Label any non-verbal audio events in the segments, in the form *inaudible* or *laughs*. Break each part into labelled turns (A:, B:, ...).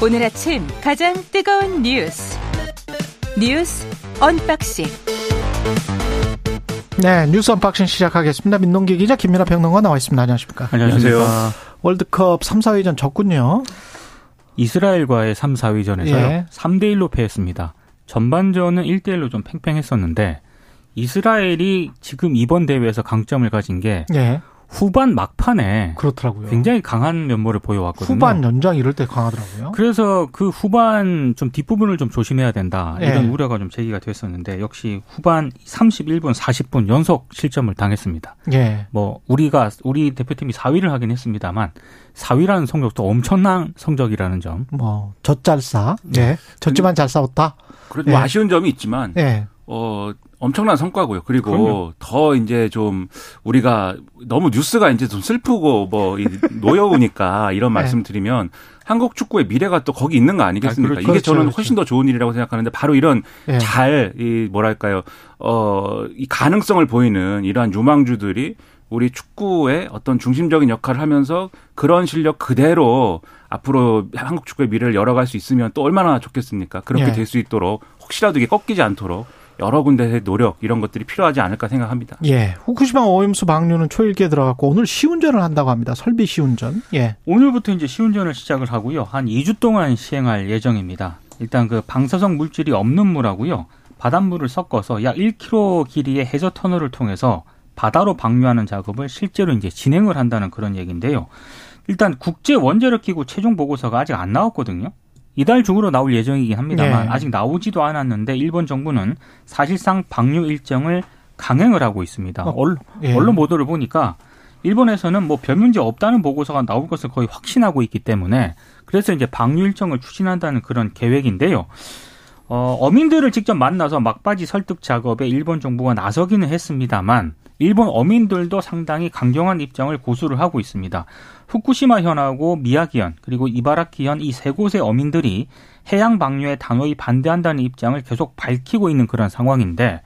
A: 오늘 아침 가장 뜨거운 뉴스 뉴스 언박싱
B: 네, 뉴스 언박싱 시작하겠습니다. 민동기 기자 김민하 평론가 나와 있습니다. 안녕하십니까?
C: 안녕하세요.
B: 월드컵 3, 4위전 졌군요.
C: 이스라엘과의 3, 4위전에서요. 예. 3대 1로 패했습니다. 전반전은 1대 1로 좀 팽팽했었는데 이스라엘이 지금 이번 대회에서 강점을 가진 게 예. 후반 막판에
B: 그렇더라고요.
C: 굉장히 강한 면모를 보여왔거든요.
B: 후반 연장 이럴 때 강하더라고요.
C: 그래서 그 후반 좀 뒷부분을 좀 조심해야 된다 이런 네. 우려가 좀 제기가 됐었는데 역시 후반 31분 40분 연속 실점을 당했습니다. 네. 뭐 우리가 우리 대표팀이 4위를 하긴 했습니다만 4위라는 성적도 엄청난 성적이라는 점.
B: 뭐 젖잘 싸. 네. 졌지만 잘 싸웠다.
D: 그래도 네. 뭐 아쉬운 점이 있지만 네. 어 엄청난 성과고요. 그리고 그럼요. 더 이제 좀 우리가 너무 뉴스가 이제 좀 슬프고 뭐 노여우니까 이런 *laughs* 네. 말씀 드리면 한국 축구의 미래가 또 거기 있는 거 아니겠습니까? 아, 그렇죠. 이게 저는 그렇죠. 훨씬 더 좋은 일이라고 생각하는데 바로 이런 네. 잘이 뭐랄까요? 어이 가능성을 보이는 이러한 유망주들이 우리 축구의 어떤 중심적인 역할을 하면서 그런 실력 그대로 앞으로 한국 축구의 미래를 열어갈 수 있으면 또 얼마나 좋겠습니까? 그렇게 네. 될수 있도록 혹시라도 이게 꺾이지 않도록 여러 군데의 노력 이런 것들이 필요하지 않을까 생각합니다.
B: 예. 후쿠시마 오염수 방류는 초일기에 들어갔고 오늘 시운전을 한다고 합니다. 설비 시운전. 예.
C: 오늘부터 이제 시운전을 시작을 하고요. 한 2주 동안 시행할 예정입니다. 일단 그 방사성 물질이 없는 물하고요. 바닷물을 섞어서 약 1km 길이의 해저 터널을 통해서 바다로 방류하는 작업을 실제로 이제 진행을 한다는 그런 얘기인데요. 일단 국제 원자력 기구 최종 보고서가 아직 안 나왔거든요. 이달 중으로 나올 예정이긴 합니다만 네. 아직 나오지도 않았는데 일본 정부는 사실상 방류 일정을 강행을 하고 있습니다. 어, 언론, 예. 언론 보도를 보니까 일본에서는 뭐 별 문제 없다는 보고서가 나올 것을 거의 확신하고 있기 때문에 그래서 이제 방류 일정을 추진한다는 그런 계획인데요. 어, 어민들을 직접 만나서 막바지 설득 작업에 일본 정부가 나서기는 했습니다만 일본 어민들도 상당히 강경한 입장을 고수를 하고 있습니다. 후쿠시마 현하고 미야기현 그리고 이바라키현 이 세 곳의 어민들이 해양 방류에 단호히 반대한다는 입장을 계속 밝히고 있는 그런 상황인데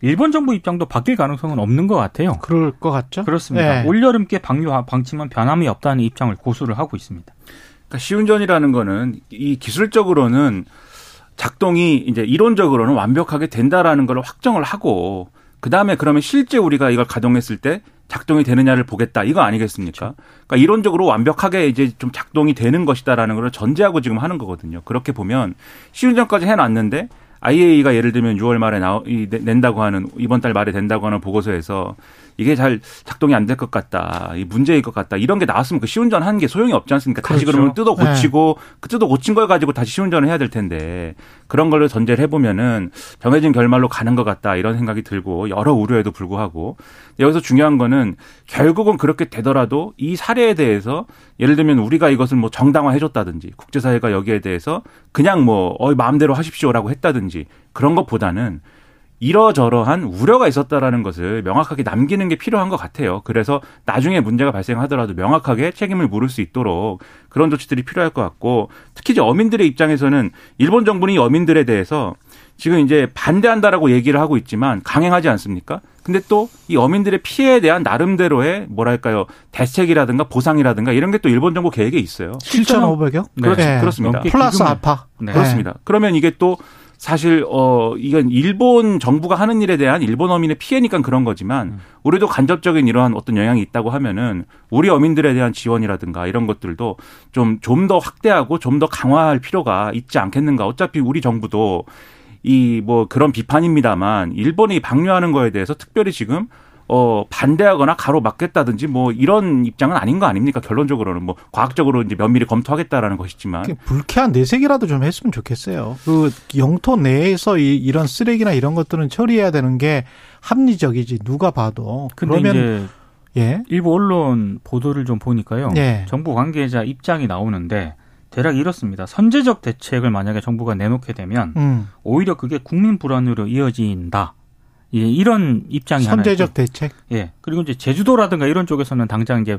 C: 일본 정부 입장도 바뀔 가능성은 없는 것 같아요.
B: 그럴 것 같죠?
C: 그렇습니다. 네. 올여름께 방류 방침은 변함이 없다는 입장을 고수를 하고 있습니다.
D: 그러니까 시운전이라는 거는 이 기술적으로는 작동이 이제 이론적으로는 완벽하게 된다라는 걸 확정을 하고 그 다음에 그러면 실제 우리가 이걸 가동했을 때 작동이 되느냐를 보겠다 이거 아니겠습니까? 그러니까 이론적으로 완벽하게 이제 좀 작동이 되는 것이다라는 걸 전제하고 지금 하는 거거든요. 그렇게 보면 시운전까지 해놨는데 IAEA가 예를 들면 6월 말에 나오, 낸다고 하는 이번 달 말에 된다고 하는 보고서에서 이게 잘 작동이 안 될 것 같다. 이 문제일 것 같다. 이런 게 나왔으면 그 시운전 하는 게 소용이 없지 않습니까? 그렇죠. 다시 그러면 뜯어 고치고 네. 그 뜯어 고친 걸 가지고 다시 시운전을 해야 될 텐데 그런 걸로 전제를 해보면은 정해진 결말로 가는 것 같다. 이런 생각이 들고 여러 우려에도 불구하고 여기서 중요한 거는 결국은 그렇게 되더라도 이 사례에 대해서 예를 들면 우리가 이것을 뭐 정당화해줬다든지 국제사회가 여기에 대해서 그냥 뭐 어이 마음대로 하십시오라고 했다든지 그런 것보다는 이러저러한 우려가 있었다라는 것을 명확하게 남기는 게 필요한 것 같아요. 그래서 나중에 문제가 발생하더라도 명확하게 책임을 물을 수 있도록 그런 조치들이 필요할 것 같고 특히 이제 어민들의 입장에서는 일본 정부는 이 어민들에 대해서 지금 이제 반대한다라고 얘기를 하고 있지만 강행하지 않습니까? 근데 또 이 어민들의 피해에 대한 나름대로의 뭐랄까요 대책이라든가 보상이라든가 이런 게 또 일본 정부 계획에 있어요.
B: 7,500여?
D: 네. 네. 그렇습니다.
B: 플러스 알파.
D: 네. 그렇습니다. 그러면 이게 또 사실 어 이건 일본 정부가 하는 일에 대한 일본 어민의 피해니까 그런 거지만 음. 우리도 간접적인 이러한 어떤 영향이 있다고 하면은 우리 어민들에 대한 지원이라든가 이런 것들도 좀 좀 더 확대하고 좀 더 강화할 필요가 있지 않겠는가. 어차피 우리 정부도 이 뭐 그런 비판입니다만 일본이 방류하는 거에 대해서 특별히 지금 어, 반대하거나 가로막겠다든지 뭐 이런 입장은 아닌 거 아닙니까? 결론적으로는 뭐 과학적으로 이제 면밀히 검토하겠다라는 것이지만.
B: 불쾌한 내색이라도 좀 했으면 좋겠어요. 그 영토 내에서 이, 이런 쓰레기나 이런 것들은 처리해야 되는 게 합리적이지 누가 봐도.
C: 그러면 예. 일부 언론 보도를 좀 보니까요. 예. 정부 관계자 입장이 나오는데 대략 이렇습니다. 선제적 대책을 만약에 정부가 내놓게 되면 음. 오히려 그게 국민 불안으로 이어진다. 예, 이런 입장이
B: 선제적 대책.
C: 예. 그리고 이제 제주도라든가 이런 쪽에서는 당장 이제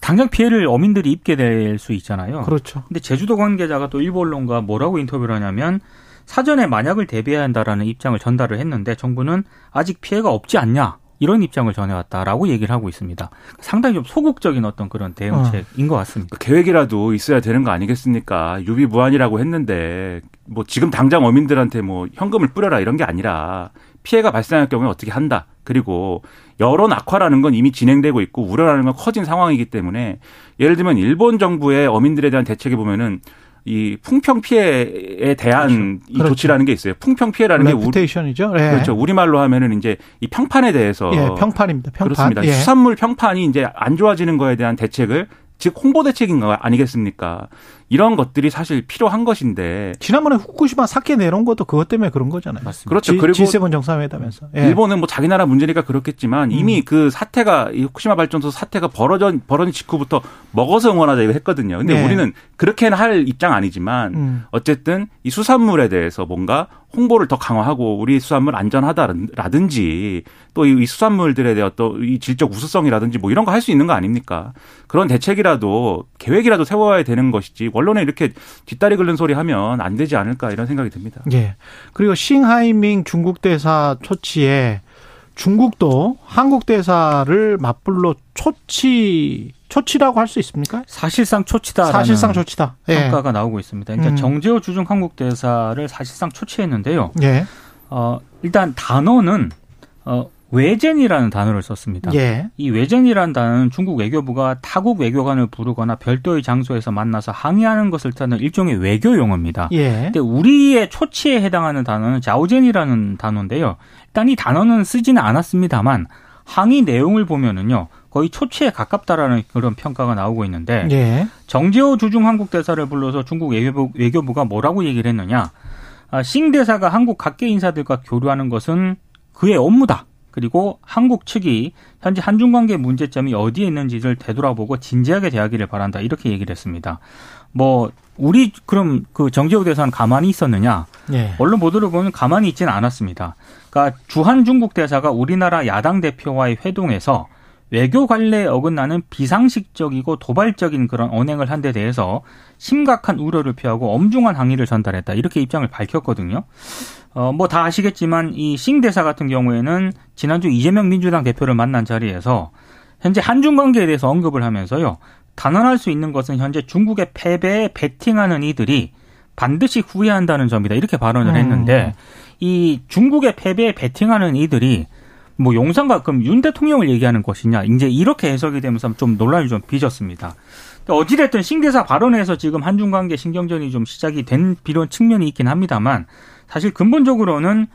C: 당장 피해를 어민들이 입게 될 수 있잖아요.
B: 그렇죠.
C: 근데 제주도 관계자가 또 일부 언론과 뭐라고 인터뷰를 하냐면 사전에 만약을 대비해야 한다라는 입장을 전달을 했는데 정부는 아직 피해가 없지 않냐 이런 입장을 전해왔다라고 얘기를 하고 있습니다. 상당히 좀 소극적인 어떤 그런 대응책인 어. 것 같습니다.
D: 그 계획이라도 있어야 되는 거 아니겠습니까? 유비무환이라고 했는데 뭐 지금 당장 어민들한테 뭐 현금을 뿌려라 이런 게 아니라 피해가 발생할 경우에 어떻게 한다. 그리고 여론 악화라는 건 이미 진행되고 있고 우려라는 건 커진 상황이기 때문에 예를 들면 일본 정부의 어민들에 대한 대책에 보면은 이 풍평 피해에 대한 그렇죠. 이 그렇죠. 조치라는 게 있어요. 풍평 피해라는 게
B: 레푸테이션이죠.
D: 네. 그렇죠. 우리말로 하면은 이제 이 평판에 대해서
B: 예, 평판입니다. 평판.
D: 그렇습니다.
B: 예.
D: 수산물 평판이 이제 안 좋아지는 거에 대한 대책을 즉 홍보 대책인 거 아니겠습니까? 이런 것들이 사실 필요한 것인데
B: 지난번에 후쿠시마 사케 내놓은 것도 그것 때문에 그런 거잖아요.
D: 맞습니다. 그렇죠. 그리고
B: G7 정상회담에서
D: 예. 일본은 뭐 자기 나라 문제니까 그렇겠지만 이미 음. 그 사태가 이 후쿠시마 발전소 사태가 벌어져 벌어진 직후부터 먹어서 응원하자 이거 했거든요. 근데 네. 우리는 그렇게는 할 입장 아니지만 음. 어쨌든 이 수산물에 대해서 뭔가 홍보를 더 강화하고 우리 수산물 안전하다라든지 또 이 수산물들에 대한 또 이 질적 우수성이라든지 뭐 이런 거 할 수 있는 거 아닙니까? 그런 대책이라도 계획이라도 세워야 되는 것이지 언론에 이렇게 뒷다리 긁는 소리 하면 안 되지 않을까 이런 생각이 듭니다.
B: 예. 그리고 싱하이밍 중국 대사 초치에 중국도 한국 대사를 맞불로 초치 초치라고 할 수 있습니까?
C: 사실상 초치다.
B: 사실상 초치다.
C: 예. 평가가 예. 나오고 있습니다. 그러니까 음. 정재호 주중 한국 대사를 사실상 초치했는데요. 예. 어, 일단 단어는 어, 외젠이라는 단어를 썼습니다. 예. 이 외젠이라는 단어는 중국 외교부가 타국 외교관을 부르거나 별도의 장소에서 만나서 항의하는 것을 뜻하는 일종의 외교 용어입니다. 예. 근데 우리의 초치에 해당하는 단어는 자오젠이라는 단어인데요. 일단 이 단어는 쓰지는 않았습니다만 항의 내용을 보면은요. 거의 초치에 가깝다라는 그런 평가가 나오고 있는데 예. 정재호 주중 한국 대사를 불러서 중국 외교부, 외교부가 뭐라고 얘기를 했느냐? 아, 싱 대사가 한국 각계 인사들과 교류하는 것은 그의 업무다. 그리고 한국 측이 현재 한중 관계 문제점이 어디에 있는지를 되돌아보고 진지하게 대하기를 바란다. 이렇게 얘기를 했습니다. 뭐 우리 그럼 그 정재호 대사는 가만히 있었느냐? 예. 언론 보도를 보면 가만히 있지는 않았습니다. 그러니까 주한 중국 대사가 우리나라 야당 대표와의 회동에서 외교 관례에 어긋나는 비상식적이고 도발적인 그런 언행을 한 데 대해서 심각한 우려를 표하고 엄중한 항의를 전달했다. 이렇게 입장을 밝혔거든요. 어, 뭐 다 아시겠지만 이 싱 대사 같은 경우에는 지난주 이재명 민주당 대표를 만난 자리에서 현재 한중 관계에 대해서 언급을 하면서요. 단언할 수 있는 것은 현재 중국의 패배에 베팅하는 이들이 반드시 후회한다는 점이다. 이렇게 발언을 음. 했는데 이 중국의 패배에 베팅하는 이들이 뭐 용산과 그럼 윤 대통령을 얘기하는 것이냐 이제 이렇게 해석이 되면서 좀 논란이 좀 빚었습니다. 어찌됐든 신대사 발언에서 지금 한중 관계 신경전이 좀 시작이 된 비론 측면이 있긴 합니다만 사실 근본적으로는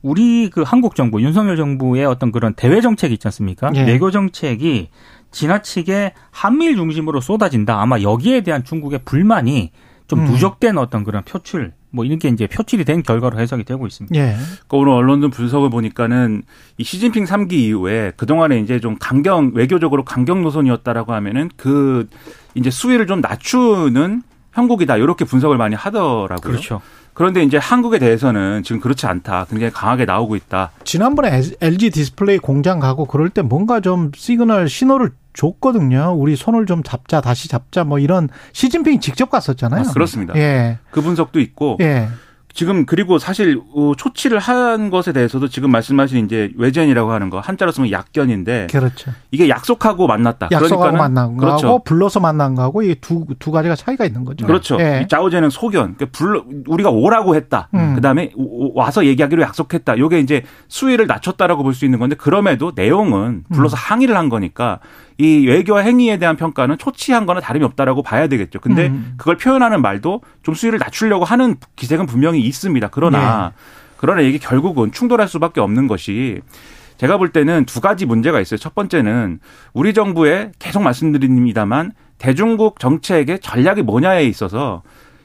C: 우리 그 한국 정부 윤석열 정부의 어떤 그런 대외 정책이 있지 않습니까? 예. 외교 정책이 지나치게 한미일 중심으로 쏟아진다. 아마 여기에 대한 중국의 불만이 좀 음. 누적된 어떤 그런 표출 뭐 이렇게 이제 표출이 된 결과로 해석이 되고 있습니다. 예.
D: 그러니까 오늘 언론들 분석을 보니까는 이 시진핑 3기 이후에 그동안에 이제 좀 강경 외교적으로 강경 노선이었다라고 하면은 그 이제 수위를 좀 낮추는 형국이다 이렇게 분석을 많이 하더라고요.
C: 그렇죠.
D: 그런데 이제 한국에 대해서는 지금 그렇지 않다. 굉장히 강하게 나오고 있다.
B: 지난번에 LG 디스플레이 공장 가고 그럴 때 뭔가 좀 시그널 신호를 줬거든요. 우리 손을 좀 잡자, 다시 잡자, 뭐 이런 시진핑이 직접 갔었잖아요.
D: 아, 그렇습니다. 예. 그 분석도 있고. 예. 지금 그리고 사실 어, 초치를 한 것에 대해서도 지금 말씀하신 이제 约见이라고 하는 거 한자로 쓰면 약견인데
B: 그렇죠.
D: 이게 약속하고 만났다.
B: 약속하고 만난 거하고 그렇죠. 불러서 만난 거하고 이게 두, 두 가지가 차이가 있는 거죠.
D: 그렇죠. 예. 자오제는 소견. 그러니까 불러 우리가 오라고 했다. 음. 그다음에 와서 얘기하기로 약속했다. 요게 이제 수위를 낮췄다라고 볼 수 있는 건데 그럼에도 내용은 불러서 음. 항의를 한 거니까 이 외교 행위에 대한 평가는 초치한 거나 다름이 없다라고 봐야 되겠죠. 근데 음. 그걸 표현하는 말도 좀 수위를 낮추려고 하는 기색은 분명히 있습니다. 그러나 네. 그러나 이게 결국은 충돌할 수밖에 없는 것이 제가 볼 때는 두 가지 문제가 있어요. 첫 번째는 우리 정부에 계속 말씀드립니다만 대중국 정책의 전략이 뭐냐에 있어서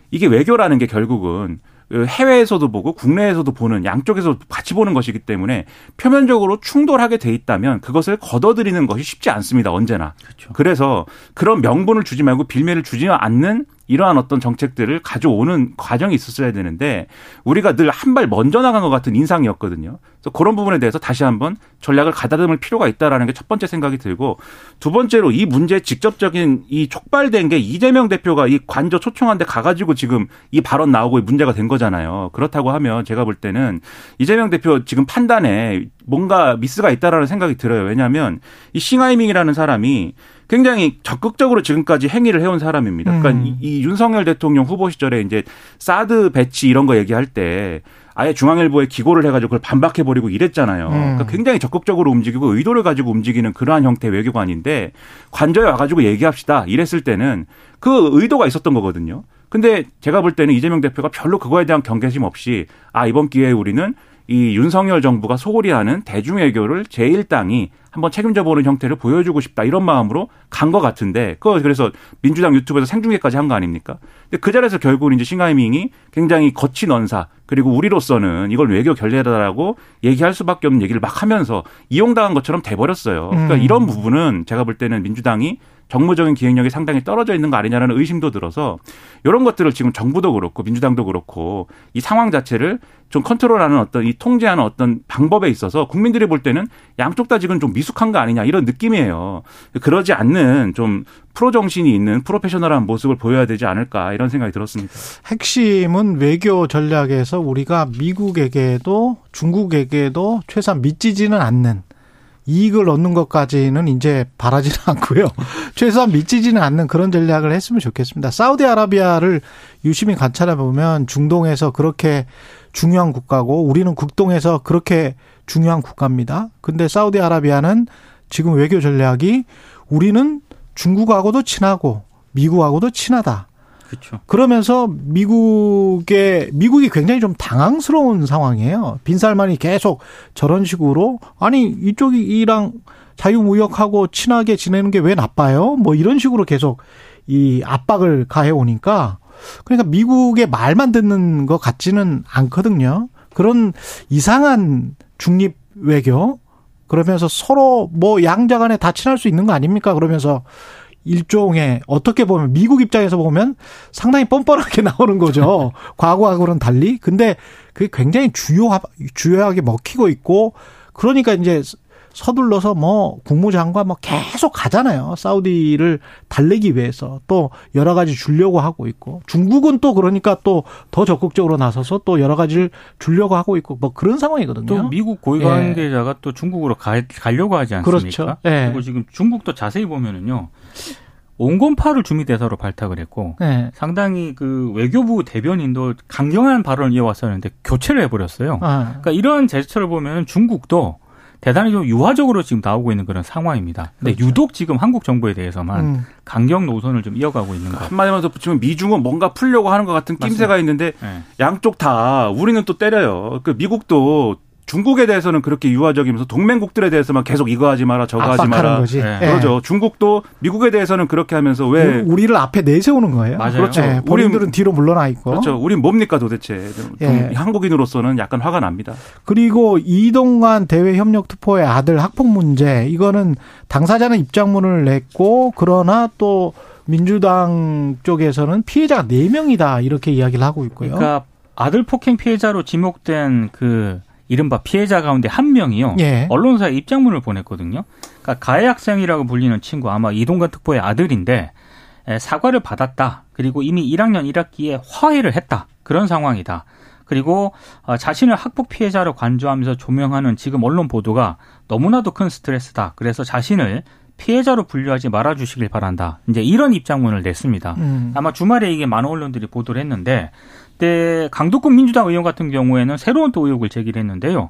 D: 이게 외교라는 게 결국은 그 해외에서도 보고 국내에서도 보는 양쪽에서 같이 보는 것이기 때문에 표면적으로 충돌하게 돼 있다면 그것을 걷어들이는 것이 쉽지 않습니다. 언제나. 그렇죠. 그래서 그런 명분을 주지 말고 빌미를 주지 않는 이러한 어떤 정책들을 가져오는 과정이 있었어야 되는데 우리가 늘 한 발 먼저 나간 것 같은 인상이었거든요. 그래서 그런 부분에 대해서 다시 한번 전략을 가다듬을 필요가 있다라는 게 첫 번째 생각이 들고 두 번째로 이 문제 직접적인 이 촉발된 게 이재명 대표가 이 관저 초청한데 가가지고 지금 이 발언 나오고 문제가 된 거잖아요. 그렇다고 하면 제가 볼 때는 이재명 대표 지금 판단에 뭔가 미스가 있다라는 생각이 들어요. 왜냐하면 이 싱하이밍이라는 사람이 굉장히 적극적으로 지금까지 행위를 해온 사람입니다. 그러니까
B: 음.
D: 이, 이 윤석열 대통령 후보 시절에 이제 사드 배치 이런 거 얘기할 때 아예 중앙일보에 기고를 해가지고 그걸 반박해 버리고 이랬잖아요.
B: 음.
D: 그러니까 굉장히 적극적으로 움직이고 의도를 가지고 움직이는 그러한 형태의 외교관인데 관저에 와가지고 얘기합시다 이랬을 때는 그 의도가 있었던 거거든요. 근데 제가 볼 때는 이재명 대표가 별로 그거에 대한 경계심 없이 아 이번 기회에 우리는 이 윤석열 정부가 소홀히 하는 대중외교를 제1당이 한번 책임져 보는 형태를 보여주고 싶다 이런 마음으로 간 것 같은데 그거 그래서 민주당 유튜브에서 생중계까지 한 거 아닙니까? 근데 그 자리에서 결국은 이제 싱하이밍이 굉장히 거친 언사 그리고 우리로서는 이걸 외교 결례다라고 얘기할 수밖에 없는 얘기를 막 하면서 이용당한 것처럼 돼버렸어요. 그러니까
B: 음.
D: 이런 부분은 제가 볼 때는 민주당이 정무적인 기획력이 상당히 떨어져 있는 거 아니냐라는 의심도 들어서 이런 것들을 지금 정부도 그렇고 민주당도 그렇고 이 상황 자체를 좀 컨트롤하는 어떤 이 통제하는 어떤 방법에 있어서 국민들이 볼 때는 양쪽 다 지금 좀 미숙한 거 아니냐 이런 느낌이에요. 그러지 않는 좀 프로 정신이 있는 프로페셔널한 모습을 보여야 되지 않을까 이런 생각이 들었습니다.
B: 핵심은 외교 전략에서 우리가 미국에게도 중국에게도 최소한 미치지는 않는 이익을 얻는 것까지는 이제 바라지는 *laughs* 않고요. 최소한 미치지는 않는 그런 전략을 했으면 좋겠습니다. 사우디아라비아를 유심히 관찰해 보면 중동에서 그렇게 중요한 국가고 우리는 국동에서 그렇게 중요한 국가입니다. 근데 사우디아라비아는 지금 외교 전략이 우리는 중국하고도 친하고 미국하고도 친하다.
C: 그렇죠.
B: 그러면서 미국의 미국이 굉장히 좀 당황스러운 상황이에요. 빈살만이 계속 저런 식으로 아니 이쪽이 이랑 자유무역하고 친하게 지내는 게 왜 나빠요? 뭐 이런 식으로 계속 이 압박을 가해 오니까 그러니까 미국의 말만 듣는 것 같지는 않거든요. 그런 이상한 중립 외교 그러면서 서로 뭐 양자 간에 다 친할 수 있는 거 아닙니까? 그러면서 일종의 어떻게 보면 미국 입장에서 보면 상당히 뻔뻔하게 *laughs* 나오는 거죠. 과거하고는 달리. 근데 그게 굉장히 주요 주요하게 먹히고 있고 그러니까 이제 서둘러서 뭐 국무장관 뭐 계속 가잖아요. 사우디를 달래기 위해서 또 여러 가지 주려고 하고 있고 중국은 또 그러니까 또 더 적극적으로 나서서 또 여러 가지를 주려고 하고 있고 뭐 그런 상황이거든요.
C: 또 미국 고위
B: 예.
C: 관계자가 또 중국으로 가, 가려고 하지 않습니까?
B: 그렇죠. 예.
C: 그리고 지금 중국도 자세히 보면은요. 온건파를 주미대사로 발탁을 했고
B: 네.
C: 상당히 그 외교부 대변인도 강경한 발언을 이어왔었는데 교체를 해버렸어요.
B: 아,
C: 그러니까 이런 제스처를 보면 중국도 대단히 좀 유화적으로 지금 나오고 있는 그런 상황입니다. 근데
B: 그렇죠.
C: 유독 지금 한국 정부에 대해서만
B: 음.
C: 강경 노선을 좀 이어가고 있는 것.
D: 한마디만 더 붙이면 미중은 뭔가 풀려고 하는 것 같은 낌새가 있는데
C: 네.
D: 양쪽 다 우리는 또 때려요. 그 미국도 중국에 대해서는 그렇게 유화적이면서 동맹국들에 대해서만 계속 이거 하지 마라 저거 하지 마라.
B: 거지.
C: 네.
B: 예.
D: 그러죠. 중국도 미국에 대해서는 그렇게 하면서 왜
B: 우리를 앞에 내세우는 거예요.
C: 맞아요.
D: 그렇죠.
B: 예, 본인들은 뒤로 물러나 있고.
D: 그렇죠. 우린 뭡니까 도대체. 좀
B: 예.
D: 한국인으로서는 약간 화가 납니다.
B: 그리고 이동관 대외 협력 특보의 아들 학폭 문제 이거는 당사자는 입장문을 냈고 그러나 또 민주당 쪽에서는 피해자가 4명이다 이렇게 이야기를 하고 있고요.
C: 그러니까 아들 폭행 피해자로 지목된 그 이른바 피해자 가운데 한 명이요.
B: 예.
C: 언론사에 입장문을 보냈거든요. 그러니까 가해 학생이라고 불리는 친구 아마 이동관 특보의 아들인데 에, 사과를 받았다. 그리고 이미 1학년 1학기에 화해를 했다. 그런 상황이다. 그리고 어, 자신을 학폭 피해자로 간주하면서 조명하는 지금 언론 보도가 너무나도 큰 스트레스다. 그래서 자신을 피해자로 분류하지 말아주시길 바란다. 이제 이런 입장문을 냈습니다.
B: 음.
C: 아마 주말에 이게 많은 언론들이 보도를 했는데, 그때 강덕훈 민주당 의원 같은 경우에는 새로운 또 의혹을 제기를 했는데요.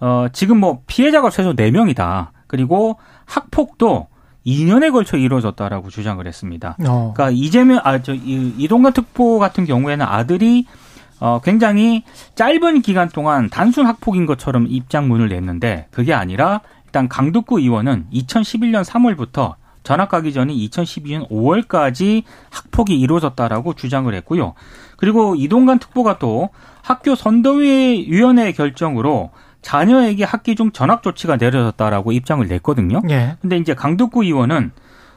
C: 어, 지금 뭐 피해자가 최소 4명이다. 그리고 학폭도 2년에 걸쳐 이루어졌다라고 주장을 했습니다.
B: 어.
C: 그러니까 이재명 아저 이동관 특보 같은 경우에는 아들이 어 굉장히 짧은 기간 동안 단순 학폭인 것처럼 입장문을 냈는데 그게 아니라 일단 강덕구 의원은 2011년 3월부터 전학 가기 전인 2012년 5월까지 학폭이 이루어졌다라고 주장을 했고요. 그리고 이동관 특보가 또 학교 선도위 위원회 결정으로 자녀에게 학기 중 전학 조치가 내려졌다라고 입장을 냈거든요.
B: 예.
C: 근데 이제 강덕구 의원은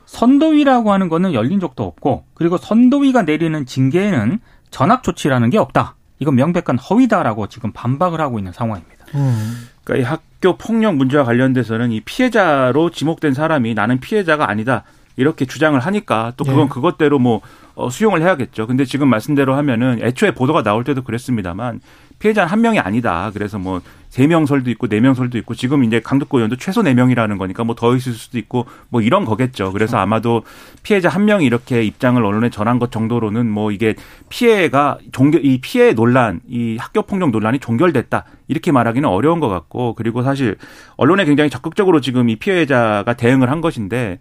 C: 선도위라고 하는 거는 열린 적도 없고 그리고 선도위가 내리는 징계에는 전학 조치라는 게 없다. 이건 명백한 허위다라고 지금 반박을 하고 있는 상황입니다.
B: 음.
D: 그러니까 이 학교 폭력 문제와 관련돼서는 이 피해자로 지목된 사람이 나는 피해자가 아니다. 이렇게 주장을 하니까 또 그건
B: 예.
D: 그것대로 뭐 어, 수용을 해야겠죠. 근데 지금 말씀대로 하면은 애초에 보도가 나올 때도 그랬습니다만 피해자는 한 명이 아니다. 그래서 뭐 세명 설도 있고 네명 설도 있고 지금 이제 강덕구 의원도 최소 네 명이라는 거니까 뭐 더 있을 수도 있고 뭐 이런 거겠죠. 그래서 아마도 피해자 한 명이 이렇게 입장을 언론에 전한 것 정도로는 뭐 이게 피해가 종결 이 피해 논란, 이 학교 폭력 논란이 종결됐다. 이렇게 말하기는 어려운 것 같고 그리고 사실 언론에 굉장히 적극적으로 지금 이 피해자가 대응을 한 것인데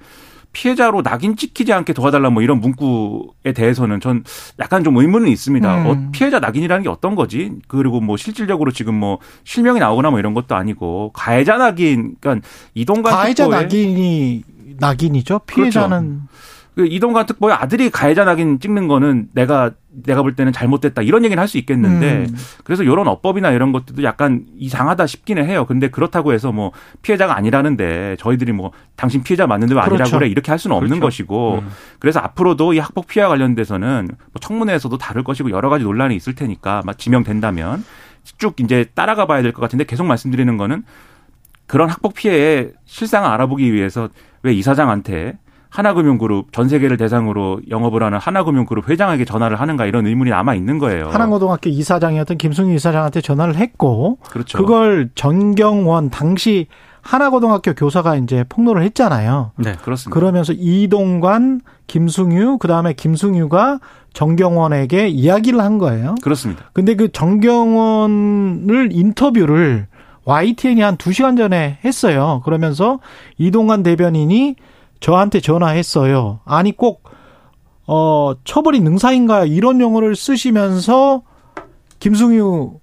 D: 피해자로 낙인 찍히지 않게 도와달라 뭐 이런 문구에 대해서는 전 약간 좀 의문은 있습니다.
B: 음.
D: 어, 피해자 낙인이라는 게 어떤 거지? 그리고 뭐 실질적으로 지금 뭐 실명이 나오거나 뭐 이런 것도 아니고 가해자 낙인, 그러니까 이동관
B: 가해자 낙인이 낙인이죠. 피해자는
D: 그 이동관 특보의 아들이 가해자 낙인 찍는 거는 내가 내가 볼 때는 잘못됐다 이런 얘기는 할 수 있겠는데
B: 음.
D: 그래서 이런 어법이나 이런 것들도 약간 이상하다 싶기는 해요. 근데 그렇다고 해서 뭐 피해자가 아니라는데 저희들이 뭐 당신 피해자 맞는데 왜 아니라고
B: 그렇죠.
D: 그래 이렇게 할 수는 없는
C: 그렇죠.
D: 것이고
C: 음.
D: 그래서 앞으로도 이 학폭 피해와 관련돼서는 뭐 청문회에서도 다룰 것이고 여러 가지 논란이 있을 테니까 막 지명된다면 쭉 이제 따라가 봐야 될 것 같은데 계속 말씀드리는 거는 그런 학폭 피해의 실상을 알아보기 위해서 왜 이사장한테 하나금융그룹 전 세계를 대상으로 영업을 하는 하나금융그룹 회장에게 전화를 하는가 이런 의문이 남아 있는 거예요.
B: 한양고등학교 이사장이었던 김승유 이사장한테 전화를 했고
D: 그렇죠.
B: 그걸 전경원 당시 하나고등학교 교사가 이제 폭로를 했잖아요.
C: 네.
D: 그렇습니다.
B: 그러면서 이동관, 김승유, 그 다음에 김승유가 정경원에게 이야기를 한 거예요.
D: 그렇습니다.
B: 근데 그 정경원을 인터뷰를 YTN이 한두 시간 전에 했어요. 그러면서 이동관 대변인이 저한테 전화했어요. 아니 꼭, 어, 처벌이 능사인가 이런 용어를 쓰시면서 김승유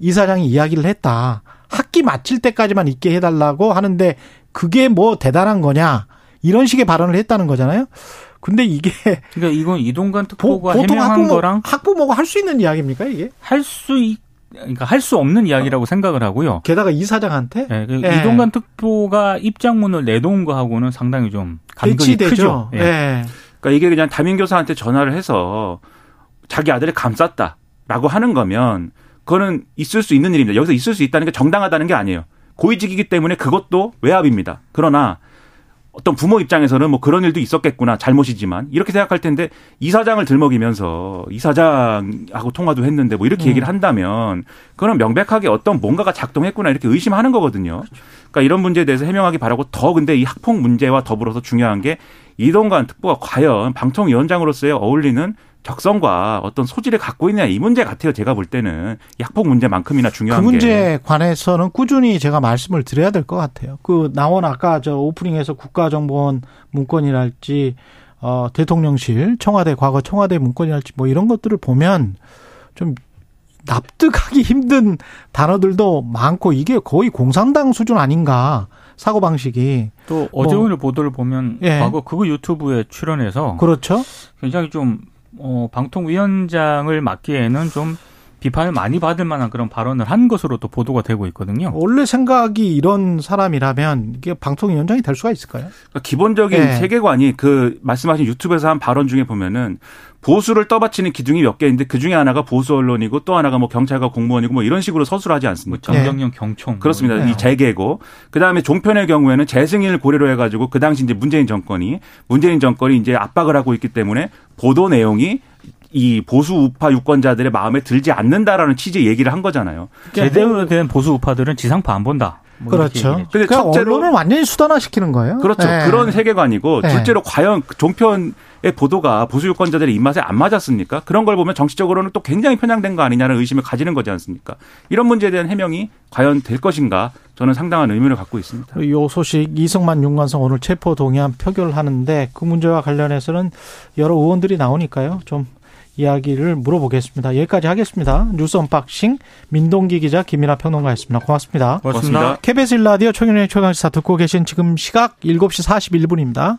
B: 이사장이 이야기를 했다. 학기 마칠 때까지만 있게 해달라고 하는데 그게 뭐 대단한 거냐. 이런 식의 발언을 했다는 거잖아요. 근데 이게
C: 그러니까 이건 이동관
B: 보,
C: 특보가
B: 보통
C: 해명한
B: 학부모,
C: 거랑
B: 학부모가 할 수 있는 이야기입니까 이게?
C: 할 수 그러니까 할 수 없는 이야기라고 생각을 하고요.
B: 게다가 이 사장한테
C: 예, 그
B: 예.
C: 이동관 특보가 입장문을 내놓은 거하고는 상당히 좀 간극이
B: 대치되죠.
C: 크죠. 예.
B: 예.
D: 그러니까 이게 그냥 담임 교사한테 전화를 해서 자기 아들을 감쌌다라고 하는 거면 그거는 있을 수 있는 일입니다. 여기서 있을 수 있다는 게 정당하다는 게 아니에요. 고위직이기 때문에 그것도 외압입니다. 그러나 어떤 부모 입장에서는 뭐 그런 일도 있었겠구나 잘못이지만 이렇게 생각할 텐데 이사장을 들먹이면서 이사장하고 통화도 했는데 뭐 이렇게
B: 음.
D: 얘기를 한다면 그거는 명백하게 어떤 뭔가가 작동했구나 이렇게 의심하는 거거든요. 그러니까 이런 문제에 대해서 해명하기 바라고 더 근데 이 학폭 문제와 더불어서 중요한 게 이동관 특보가 과연 방통위원장으로서의 어울리는 적성과 어떤 소질을 갖고 있느냐 이 문제 같아요. 제가 볼 때는 이 학폭 문제만큼이나
B: 그
D: 중요한 게
B: 문제에 관해서는 꾸준히 제가 말씀을 드려야 될 것 같아요. 그 나온 아까 저 오프닝에서 국가정보원 문건이랄지 어 대통령실 청와대 과거 청와대 문건이랄지 뭐 이런 것들을 보면 좀 납득하기 힘든 단어들도 많고 이게 거의 공산당 수준 아닌가 사고 방식이
C: 또 어제
B: 뭐.
C: 오늘 보도를 보면
B: 예.
C: 과거 그거 유튜브에 출연해서
B: 그렇죠.
C: 굉장히 좀 어, 방통위원장을 맡기에는 좀 비판을 많이 받을 만한 그런 발언을 한 것으로 또 보도가 되고 있거든요.
B: 원래 생각이 이런 사람이라면 이게 방통위원장이 될 수가 있을까요?
D: 그러니까 기본적인
B: 네.
D: 세계관이 그 말씀하신 유튜브에서 한 발언 중에 보면은 보수를 떠받치는 기둥이 몇 개인데 그 중에 하나가 보수 언론이고 또 하나가 뭐 경찰과 공무원이고 뭐 이런 식으로 서술하지
C: 뭐
D: 않습니까?
C: 정경련 경총
D: 그렇습니다.
B: 네.
D: 이 재계고 그 다음에 종편의 경우에는 재승인을 고려로 해가지고 그 당시 이제 문재인 정권이 문재인 정권이 이제 압박을 하고 있기 때문에 보도 내용이 이 보수 우파 유권자들의 마음에 들지 않는다라는 취지의 얘기를 한 거잖아요.
C: 제대로 된 보수 우파들은 지상파 안 본다. 뭐
B: 그렇죠.
D: 근데
B: 그냥
D: 첫째로
B: 언론을 완전히 수단화시키는 거예요.
D: 그렇죠.
B: 네.
D: 그런 세계관이고
B: 네.
D: 둘째로 과연 그 종편의 보도가 보수 유권자들의 입맛에 안 맞았습니까? 그런 걸 보면 정치적으로는 또 굉장히 편향된 거 아니냐는 의심을 가지는 거지 않습니까? 이런 문제에 대한 해명이 과연 될 것인가 저는 상당한 의문을 갖고 있습니다.
B: 요 소식 이승만 윤관성 오늘 체포 동의안 표결하는데 그 문제와 관련해서는 여러 의원들이 나오니까요. 좀 이야기를 물어보겠습니다. 여기까지 하겠습니다. 뉴스 언박싱 민동기 기자 김민하 평론가였습니다. 고맙습니다.
C: 고맙습니다.
D: 고맙습니다.
B: KBS 1라디오 최경영의 최강시사 듣고 계신 지금 시각 7시 41분입니다.